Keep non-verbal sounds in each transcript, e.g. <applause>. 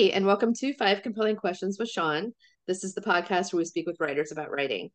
Hi, and welcome to Five Compelling Questions with Shawn. This is the podcast where we speak with writers about writing.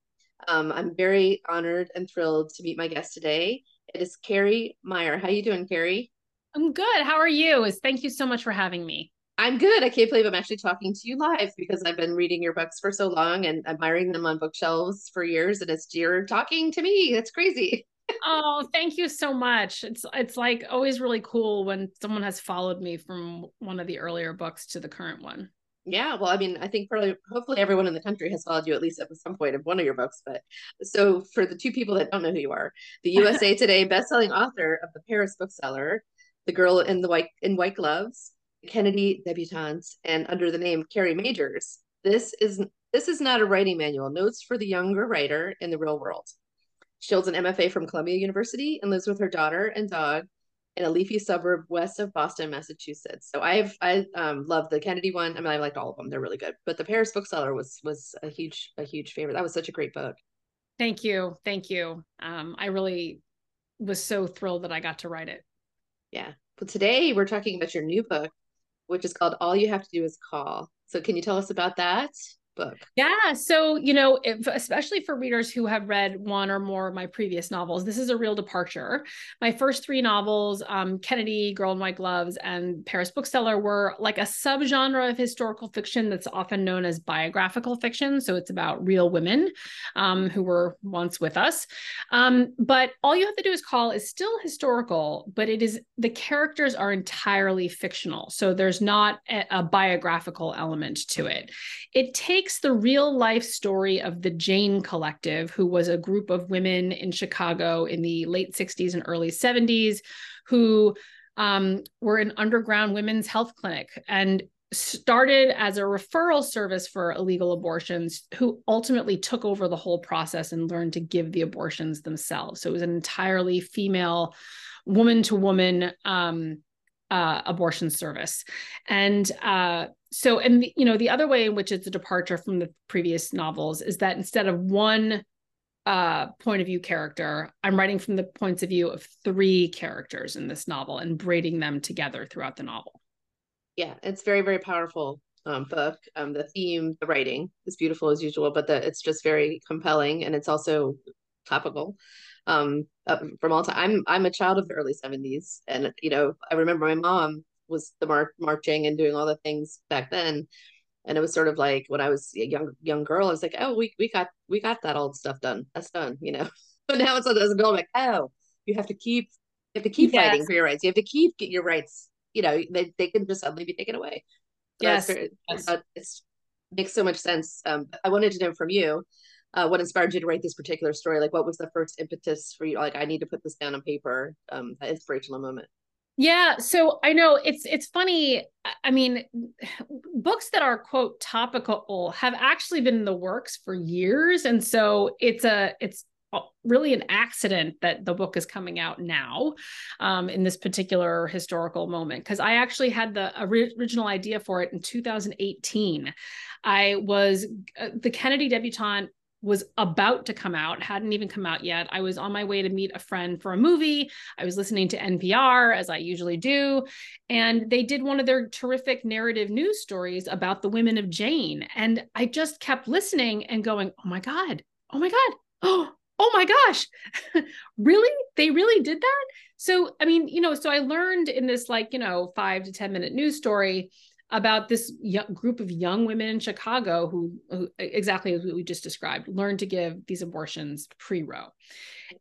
Um, I'm very honored and thrilled to meet my guest today. It is Kerri Maher. How are you doing, Kerri? I'm good. How are you? Thank you so much for having me. I'm good. I can't believe I'm actually talking to you live because I've been reading your books for so long and admiring them on bookshelves for years, and it's you're talking to me. That's crazy. Oh, thank you so much. It's it's like always really cool when someone has followed me from one of the earlier books to the current one. Yeah, well, I mean, I think probably hopefully everyone in the country has followed you at least at some point of one of your books. But so for the two people that don't know who you are, the <laughs> USA Today bestselling author of the Paris bookseller, The Girl in the White in White Gloves, Kennedy Debutantes, and under the name Kerri Majors. This is this is not a writing manual. Notes for the younger writer in the real world. She holds an MFA from Columbia University and lives with her daughter and dog in a leafy suburb west of Boston, Massachusetts. So I've I um love the Kennedy one. I mean, I liked all of them; they're really good. But the Paris bookseller was was a huge a huge favorite. That was such a great book. Thank you, thank you. Um, I really was so thrilled that I got to write it. Yeah. But today we're talking about your new book, which is called All You Have to Do Is Call. So can you tell us about that? Book. Yeah. So, you know, if, especially for readers who have read one or more of my previous novels, this is a real departure. My first three novels, um, Kennedy, Girl in White Gloves, and Paris Bookseller, were like a subgenre of historical fiction that's often known as biographical fiction. So it's about real women um, who were once with us. Um, but all you have to do is call is still historical, but it is the characters are entirely fictional. So there's not a, a biographical element to it. It takes takes the real life story of the Jane Collective, who was a group of women in Chicago in the late 60s and early 70s who um, were an underground women's health clinic and started as a referral service for illegal abortions who ultimately took over the whole process and learned to give the abortions themselves. So it was an entirely female woman to woman abortion service. And uh, so and the, you know the other way in which it's a departure from the previous novels is that instead of one uh, point of view character i'm writing from the points of view of three characters in this novel and braiding them together throughout the novel. Yeah it's very very powerful um, book. Um, the theme the writing is beautiful as usual but the, it's just very compelling and it's also topical um, from all time i'm i'm a child of the early 70s and you know i remember my mom was the mar- marching and doing all the things back then and it was sort of like when I was a young young girl, I was like, oh, we we got we got that old stuff done. That's done, you know. <laughs> But now it's as an adult, like, oh, you have to keep you have to keep yes. fighting for your rights. You have to keep get your rights. You know, they they can just suddenly be taken away. So yes, very, yes. Uh, it makes so much sense. Um, I wanted to know from you. Uh, what inspired you to write this particular story? Like, what was the first impetus for you? Like, I need to put this down on paper. Um, that inspirational moment. Yeah, so I know it's it's funny. I mean, books that are quote topical have actually been in the works for years, and so it's a it's really an accident that the book is coming out now um, in this particular historical moment because I actually had the original idea for it in 2018. I was uh, the Kennedy debutante was about to come out, hadn't even come out yet. I was on my way to meet a friend for a movie. I was listening to NPR as I usually do. And they did one of their terrific narrative news stories about the women of Jane. And I just kept listening and going, oh my God, oh my God, oh, <gasps> oh my gosh, <laughs> really? They really did that? So, I mean, you know, so I learned in this like, you know, five to 10 minute news story about this young group of young women in Chicago who, who, exactly as we just described, learned to give these abortions pre-Roe.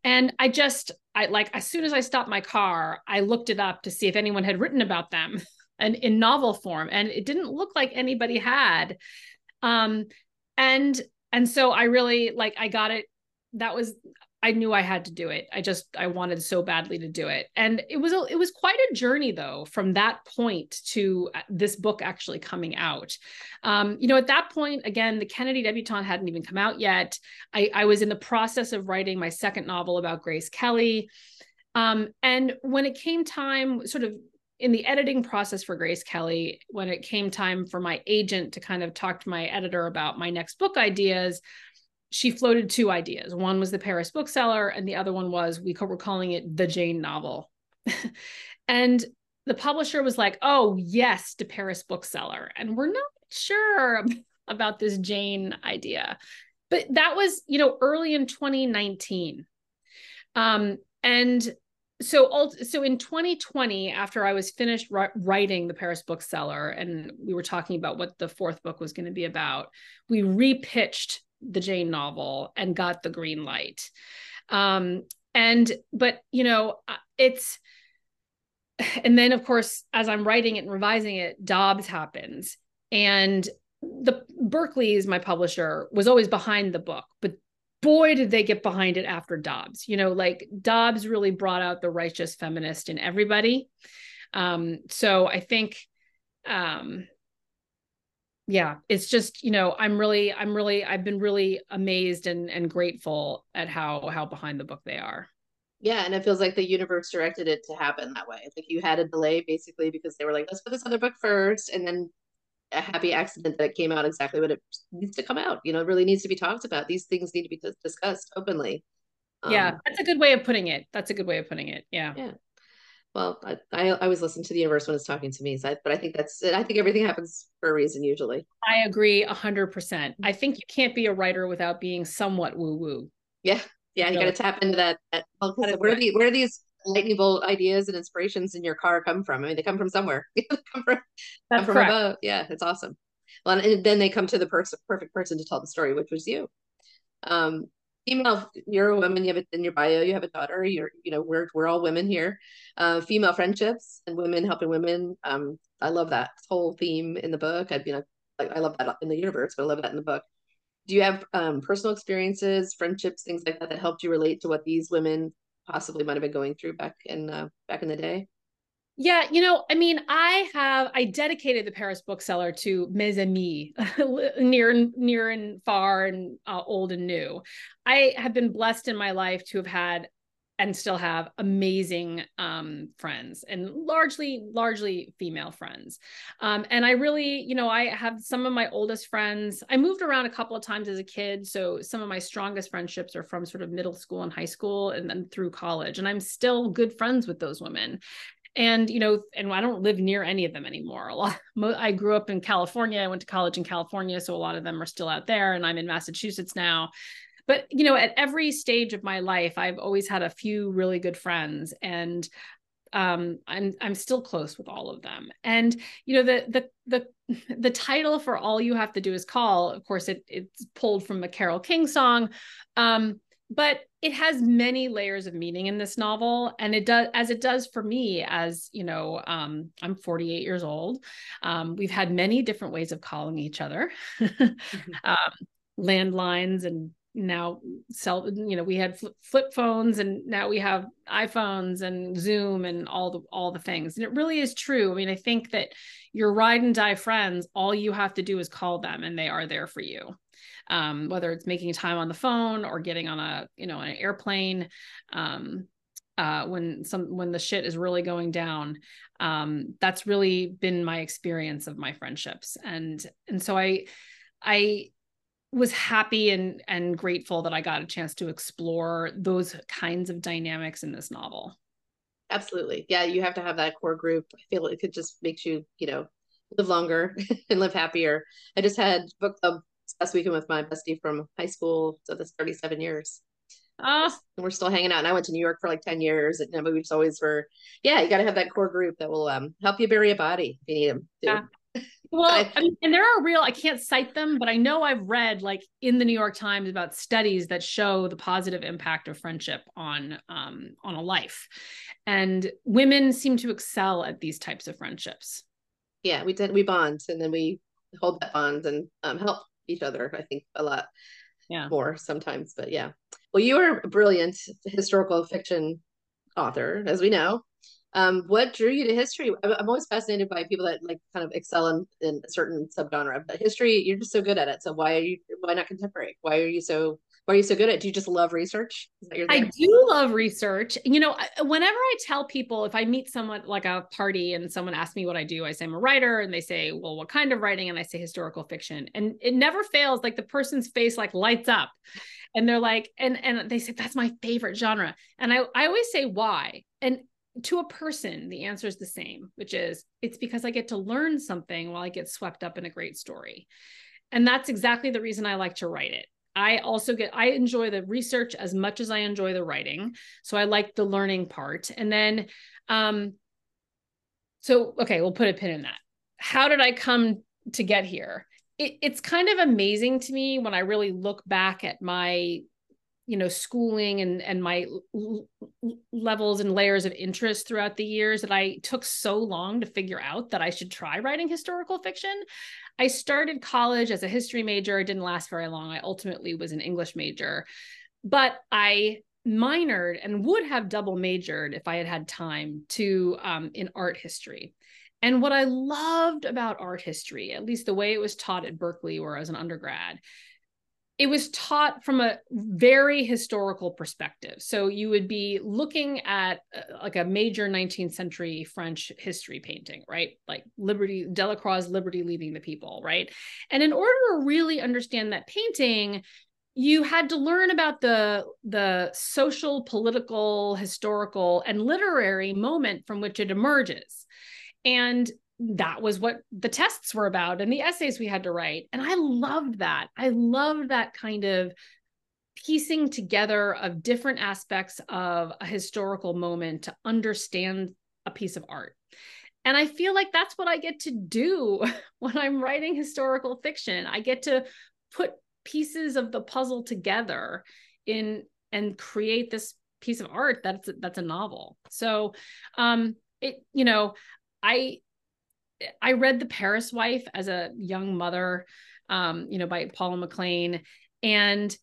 And I just, I like as soon as I stopped my car, I looked it up to see if anyone had written about them <laughs> and in novel form, and it didn't look like anybody had. Um, and and so I really like I got it. That was I knew I had to do it. I just I wanted so badly to do it. And it was a, it was quite a journey though from that point to uh, this book actually coming out. Um, you know, at that point again, the Kennedy debutante hadn't even come out yet. I, I was in the process of writing my second novel about Grace Kelly. Um, and when it came time sort of in the editing process for Grace Kelly, when it came time for my agent to kind of talk to my editor about my next book ideas, she floated two ideas. One was the Paris bookseller, and the other one was we were calling it the Jane novel. <laughs> and the publisher was like, "Oh yes, to Paris bookseller," and we're not sure <laughs> about this Jane idea, but that was you know early in 2019, um, and so so in 2020 after i was finished writing the paris bookseller and we were talking about what the fourth book was going to be about we repitched the jane novel and got the green light. Um and but you know it's <sighs> and then of course as i'm writing it and revising it dobbs happens. And the berkley is my publisher was always behind the book but boy did they get behind it after dobbs. You know like dobbs really brought out the righteous feminist in everybody. Um so i think um yeah it's just you know i'm really i'm really i've been really amazed and and grateful at how how behind the book they are yeah and it feels like the universe directed it to happen that way like you had a delay basically because they were like let's put this other book first and then a happy accident that it came out exactly what it needs to come out. You know, it really needs to be talked about. These things need to be discussed openly. Yeah, um, that's a good way of putting it. That's a good way of putting it. Yeah. Yeah. Well, I, I always listen to the universe when it's talking to me. So I, but I think that's it. I think everything happens for a reason usually. I agree a hundred percent. I think you can't be a writer without being somewhat woo woo. Yeah. Yeah. You got to tap into that. that well, where are the, where are these lightning bolt ideas and inspirations in your car come from? I mean, they come from somewhere. <laughs> come from, come from above. Yeah, it's awesome. Well, and then they come to the person, perfect person to tell the story, which was you. Um, female, you're a woman. You have it in your bio. You have a daughter. You're, you know, we're we're all women here. Uh, female friendships and women helping women. Um, I love that whole theme in the book. I'd be like, I love that in the universe, but I love that in the book. Do you have um, personal experiences, friendships, things like that that helped you relate to what these women possibly might have been going through back in uh, back in the day? Yeah, you know, I mean, I have I dedicated the Paris bookseller to mes amis, <laughs> near and near and far and uh, old and new. I have been blessed in my life to have had and still have amazing um, friends and largely largely female friends. Um, and i really you know i have some of my oldest friends. I moved around a couple of times as a kid so some of my strongest friendships are from sort of middle school and high school and then through college and i'm still good friends with those women and you know and i don't live near any of them anymore a lot i grew up in california i went to college in california so a lot of them are still out there and i'm in massachusetts now but you know at every stage of my life i've always had a few really good friends and um, I'm I'm still close with all of them. And you know the the the <laughs> the title for all you have to do is call. Of course, it it's pulled from a Carole King song, um, but it has many layers of meaning in this novel, and it does as it does for me. As you know, um, I'm 48 years old. Um, we've had many different ways of calling each other, mm-hmm. <laughs> Um, landlines and now cell you know we had flip phones and now we have iphones and zoom and all the all the things and it really is true i mean i think that your ride and die friends all you have to do is call them and they are there for you um, whether it's making time on the phone or getting on a you know an airplane um, uh, when some when the shit is really going down um, that's really been my experience of my friendships and and so i i was happy and and grateful that I got a chance to explore those kinds of dynamics in this novel. Absolutely. Yeah, you have to have that core group. I feel like it just makes you, you know, live longer <laughs> and live happier. I just had book club last weekend with my bestie from high school. So that's 37 years. Oh, and we're still hanging out. And I went to New York for like 10 years. And we just always were, yeah, you got to have that core group that will um, help you bury a body if you need them. To. Yeah. <laughs> Well, I mean, and there are real, I can't cite them, but I know I've read like in the New York Times about studies that show the positive impact of friendship on um, on a life. And women seem to excel at these types of friendships. Yeah, we did we bond and then we hold that bond and um, help each other, I think, a lot yeah. more sometimes. But yeah. Well, you are a brilliant historical fiction author, as we know. Um, what drew you to history? I'm, always fascinated by people that like kind of excel in, in a certain subgenre. But history, you're just so good at it. So why are you? Why not contemporary? Why are you so? Why are you so good at? Do you just love research? I do love research. You know, whenever I tell people, if I meet someone like a party and someone asks me what I do, I say I'm a writer, and they say, "Well, what kind of writing?" And I say historical fiction, and it never fails. Like the person's face like lights up, and they're like, and and they say that's my favorite genre, and I I always say why, and to a person, the answer is the same, which is it's because I get to learn something while I get swept up in a great story. And that's exactly the reason I like to write it. I also get, I enjoy the research as much as I enjoy the writing. So I like the learning part. And then, um, so, okay, we'll put a pin in that. How did I come to get here? It, it's kind of amazing to me when I really look back at my you know schooling and and my l- levels and layers of interest throughout the years that I took so long to figure out that I should try writing historical fiction. I started college as a history major. It didn't last very long. I ultimately was an English major, but I minored and would have double majored if I had had time to um, in art history. And what I loved about art history, at least the way it was taught at Berkeley, where I was an undergrad, it was taught from a very historical perspective. So you would be looking at uh, like a major 19th century French history painting, right? Like Liberty, Delacroix' Liberty leading the People, right? And in order to really understand that painting, you had to learn about the the social, political, historical, and literary moment from which it emerges. And that was what the tests were about and the essays we had to write. And I loved that. I loved that kind of piecing together of different aspects of a historical moment to understand a piece of art. And I feel like that's what I get to do <laughs> when I'm writing historical fiction. I get to put pieces of the puzzle together in and create this piece of art that's that's a novel. So um it you know I I read The Paris Wife as a young mother, um, you know, by Paula McLain. And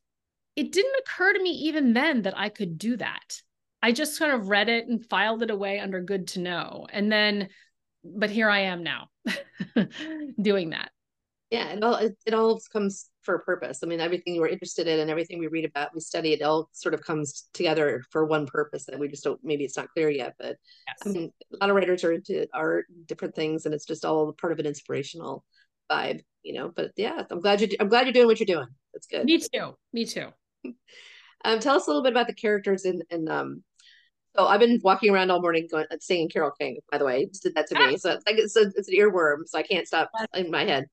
it didn't occur to me even then that I could do that. I just kind of read it and filed it away under good to know. And then, but here I am now <laughs> doing that. Yeah, it all it, it all comes for a purpose. I mean, everything we're interested in and everything we read about, we study, it all sort of comes together for one purpose that we just don't, maybe it's not clear yet, but yes. I mean, a lot of writers are into art, different things, and it's just all part of an inspirational vibe, you know, but yeah, I'm glad you, I'm glad you're doing what you're doing. That's good. Me too. Me too. <laughs> um, tell us a little bit about the characters in, in, um, so I've been walking around all morning going singing Carole King. By the way, just did that to me. <laughs> So it's like it's, a, it's an earworm, so I can't stop in my head.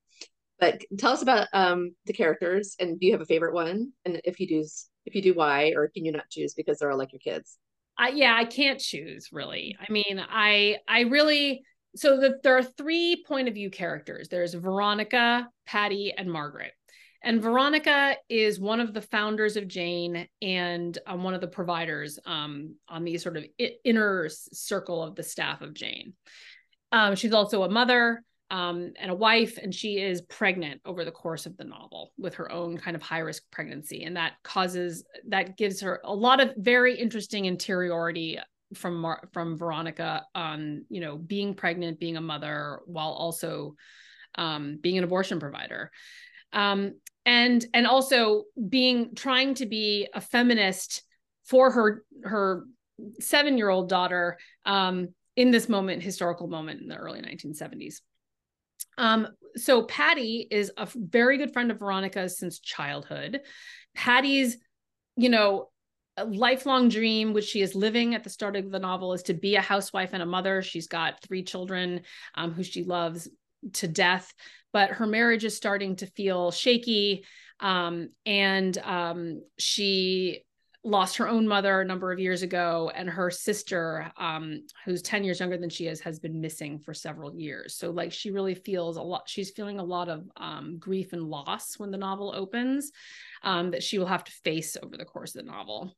But tell us about um, the characters, and do you have a favorite one? And if you do, if you do, why? Or can you not choose because they're all like your kids? I, yeah, I can't choose really. I mean, I I really so the, there are three point of view characters. There's Veronica, Patty, and Margaret. And Veronica is one of the founders of Jane and um, one of the providers um, on the sort of inner circle of the staff of Jane. Um, she's also a mother um, and a wife, and she is pregnant over the course of the novel with her own kind of high risk pregnancy. And that causes, that gives her a lot of very interesting interiority from Mar- from Veronica on, you know, being pregnant, being a mother, while also um, being an abortion provider. Um, and and also being trying to be a feminist for her her seven year old daughter um, in this moment historical moment in the early 1970s um, so Patty is a very good friend of Veronica's since childhood. Patty's, you know, lifelong dream, which she is living at the start of the novel, is to be a housewife and a mother. She's got three children um, who she loves to death, but her marriage is starting to feel shaky. Um, and um, she lost her own mother a number of years ago and her sister um, who's 10 years younger than she is has been missing for several years. So like she really feels a lot she's feeling a lot of um, grief and loss when the novel opens um, that she will have to face over the course of the novel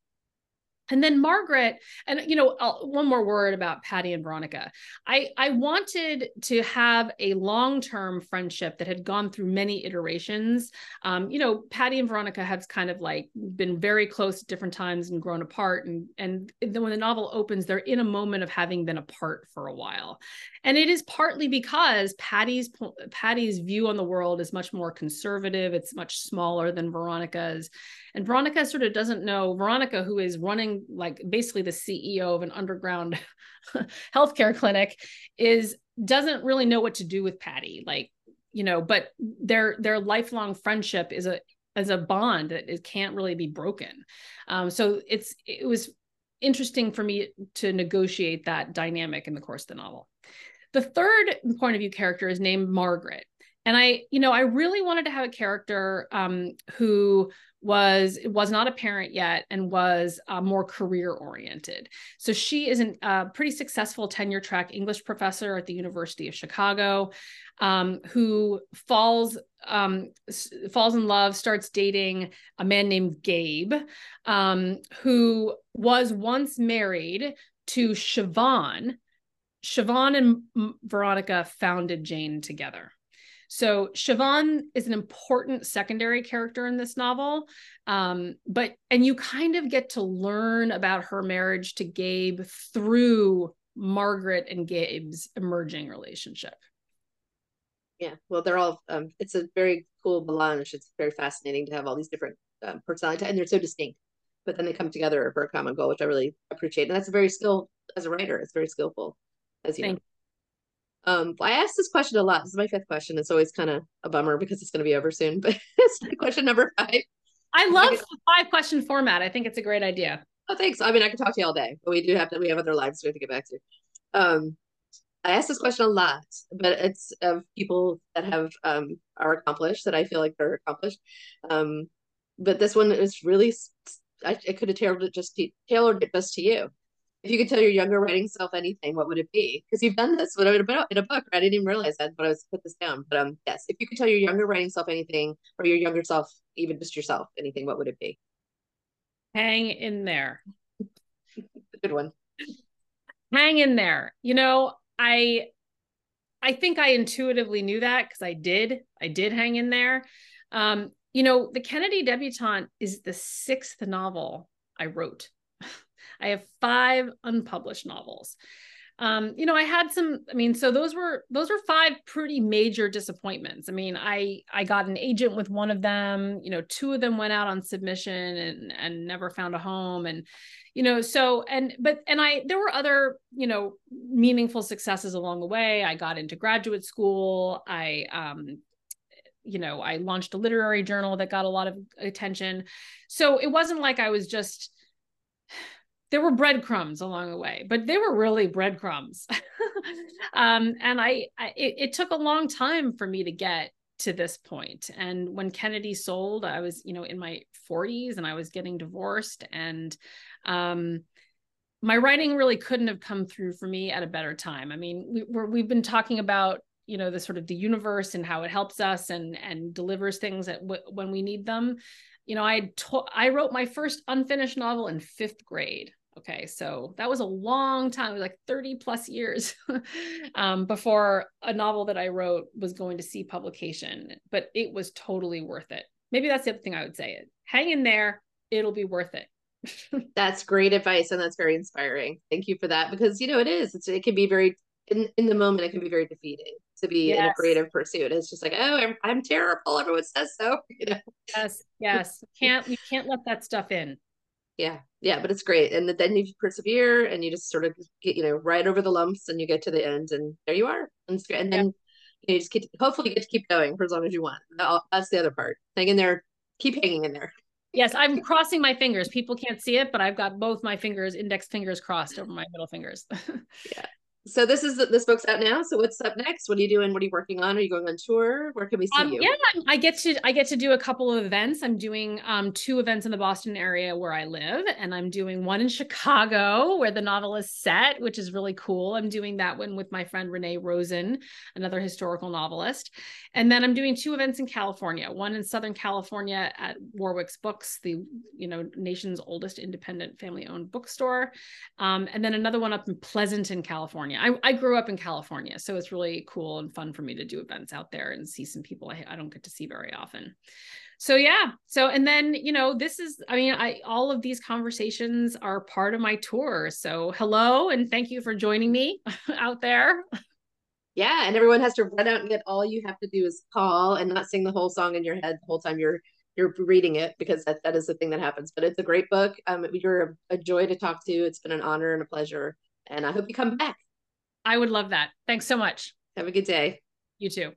and then Margaret, and you know, I'll, one more word about Patty and Veronica. I I wanted to have a long term friendship that had gone through many iterations. Um, you know, Patty and Veronica have kind of like been very close at different times and grown apart. And and then when the novel opens, they're in a moment of having been apart for a while, and it is partly because Patty's Patty's view on the world is much more conservative. It's much smaller than Veronica's, and Veronica sort of doesn't know Veronica, who is running like basically the CEO of an underground <laughs> healthcare clinic, is doesn't really know what to do with Patty. Like, you know, but their their lifelong friendship is a as a bond that it can't really be broken. Um, so it's it was interesting for me to negotiate that dynamic in the course of the novel. The third point of view character is named Margaret. And I, you know, I really wanted to have a character um, who was was not a parent yet and was uh, more career oriented. So she is a uh, pretty successful tenure track English professor at the University of Chicago, um, who falls um, falls in love, starts dating a man named Gabe, um, who was once married to Siobhan. Siobhan and Veronica founded Jane together. So Siobhan is an important secondary character in this novel. Um, but and you kind of get to learn about her marriage to Gabe through Margaret and Gabe's emerging relationship. Yeah, well, they're all. Um, it's a very cool melange. It's very fascinating to have all these different um, personalities, and they're so distinct, but then they come together for a common goal, which I really appreciate. And that's a very skill as a writer. It's very skillful, as you Thank know. Um, I asked this question a lot. This is my fifth question. It's always kind of a bummer because it's going to be over soon. <laughs> But it's question number five. I love the five question format. I think it's a great idea. Oh, thanks. I mean, I could talk to you all day, but we do have to. We have other lives we have to get back to. Um, I ask this question a lot, but it's of people that have um are accomplished that I feel like they're accomplished. Um, but this one is really. I, I could have tailored it just to, tailored it just to you if you could tell your younger writing self anything, what would it be? Because you've done this in a, in a book. I didn't even realize that, but I was put this down. But um, yes, if you could tell your younger writing self anything, or your younger self, even just yourself, anything, what would it be? Hang in there. <laughs> Good one. Hang in there. You know, I, I think I intuitively knew that because I did. I did hang in there. Um, you know, the Kennedy debutante is the sixth novel I wrote. I have five unpublished novels. Um, you know, I had some, I mean, so those were those were five pretty major disappointments. I mean, I I got an agent with one of them, you know, two of them went out on submission and and never found a home. And, you know, so and but and I there were other, you know, meaningful successes along the way. I got into graduate school. I um you know, I launched a literary journal that got a lot of attention. So it wasn't like I was just there were breadcrumbs along the way, but they were really breadcrumbs. <laughs> um, and I, I it, it, took a long time for me to get to this point. And when Kennedy sold, I was, you know, in my 40s and I was getting divorced. And um, my writing really couldn't have come through for me at a better time. I mean, we, we're, we've been talking about you know the sort of the universe and how it helps us and and delivers things at w- when we need them you know i to- i wrote my first unfinished novel in fifth grade Okay, so that was a long time, like 30 plus years <laughs> um, before a novel that I wrote was going to see publication, but it was totally worth it. Maybe that's the other thing I would say. It hang in there, it'll be worth it. <laughs> that's great advice, and that's very inspiring. Thank you for that because you know it is. It's, it can be very in in the moment. It can be very defeating to be yes. in a creative pursuit. It's just like, oh, I'm, I'm terrible. Everyone says so. <laughs> You know. Yes, yes. Can't you can't let that stuff in yeah. Yeah but it's great. And then you persevere and you just sort of get you know right over the lumps and you get to the end and there you are. And, and then yeah. you just get to, hopefully you get to keep going for as long as you want. That's the other part. Hang in there. Keep hanging in there. Yes i'm crossing my fingers. People can't see it but i've got both my fingers index fingers crossed over my middle fingers. <laughs> Yeah so this is this book's out now. So what's up next? What are you doing? What are you working on? Are you going on tour? Where can we see um, you? Yeah, I get to I get to do a couple of events. I'm doing um, two events in the Boston area where I live, and I'm doing one in Chicago where the novel is set, which is really cool. I'm doing that one with my friend Renee Rosen, another historical novelist, and then I'm doing two events in California. One in Southern California at Warwick's Books, the you know nation's oldest independent family-owned bookstore, um, and then another one up in Pleasanton, California. California. I, I grew up in California, so it's really cool and fun for me to do events out there and see some people I, I don't get to see very often. So yeah, so and then you know this is I mean I all of these conversations are part of my tour. So hello and thank you for joining me <laughs> out there. Yeah, and everyone has to run out and get all you have to do is call and not sing the whole song in your head the whole time you're you're reading it because that, that is the thing that happens. But it's a great book. Um, you're a, a joy to talk to. It's been an honor and a pleasure, and I hope you come back. I would love that. Thanks so much. Have a good day. You too.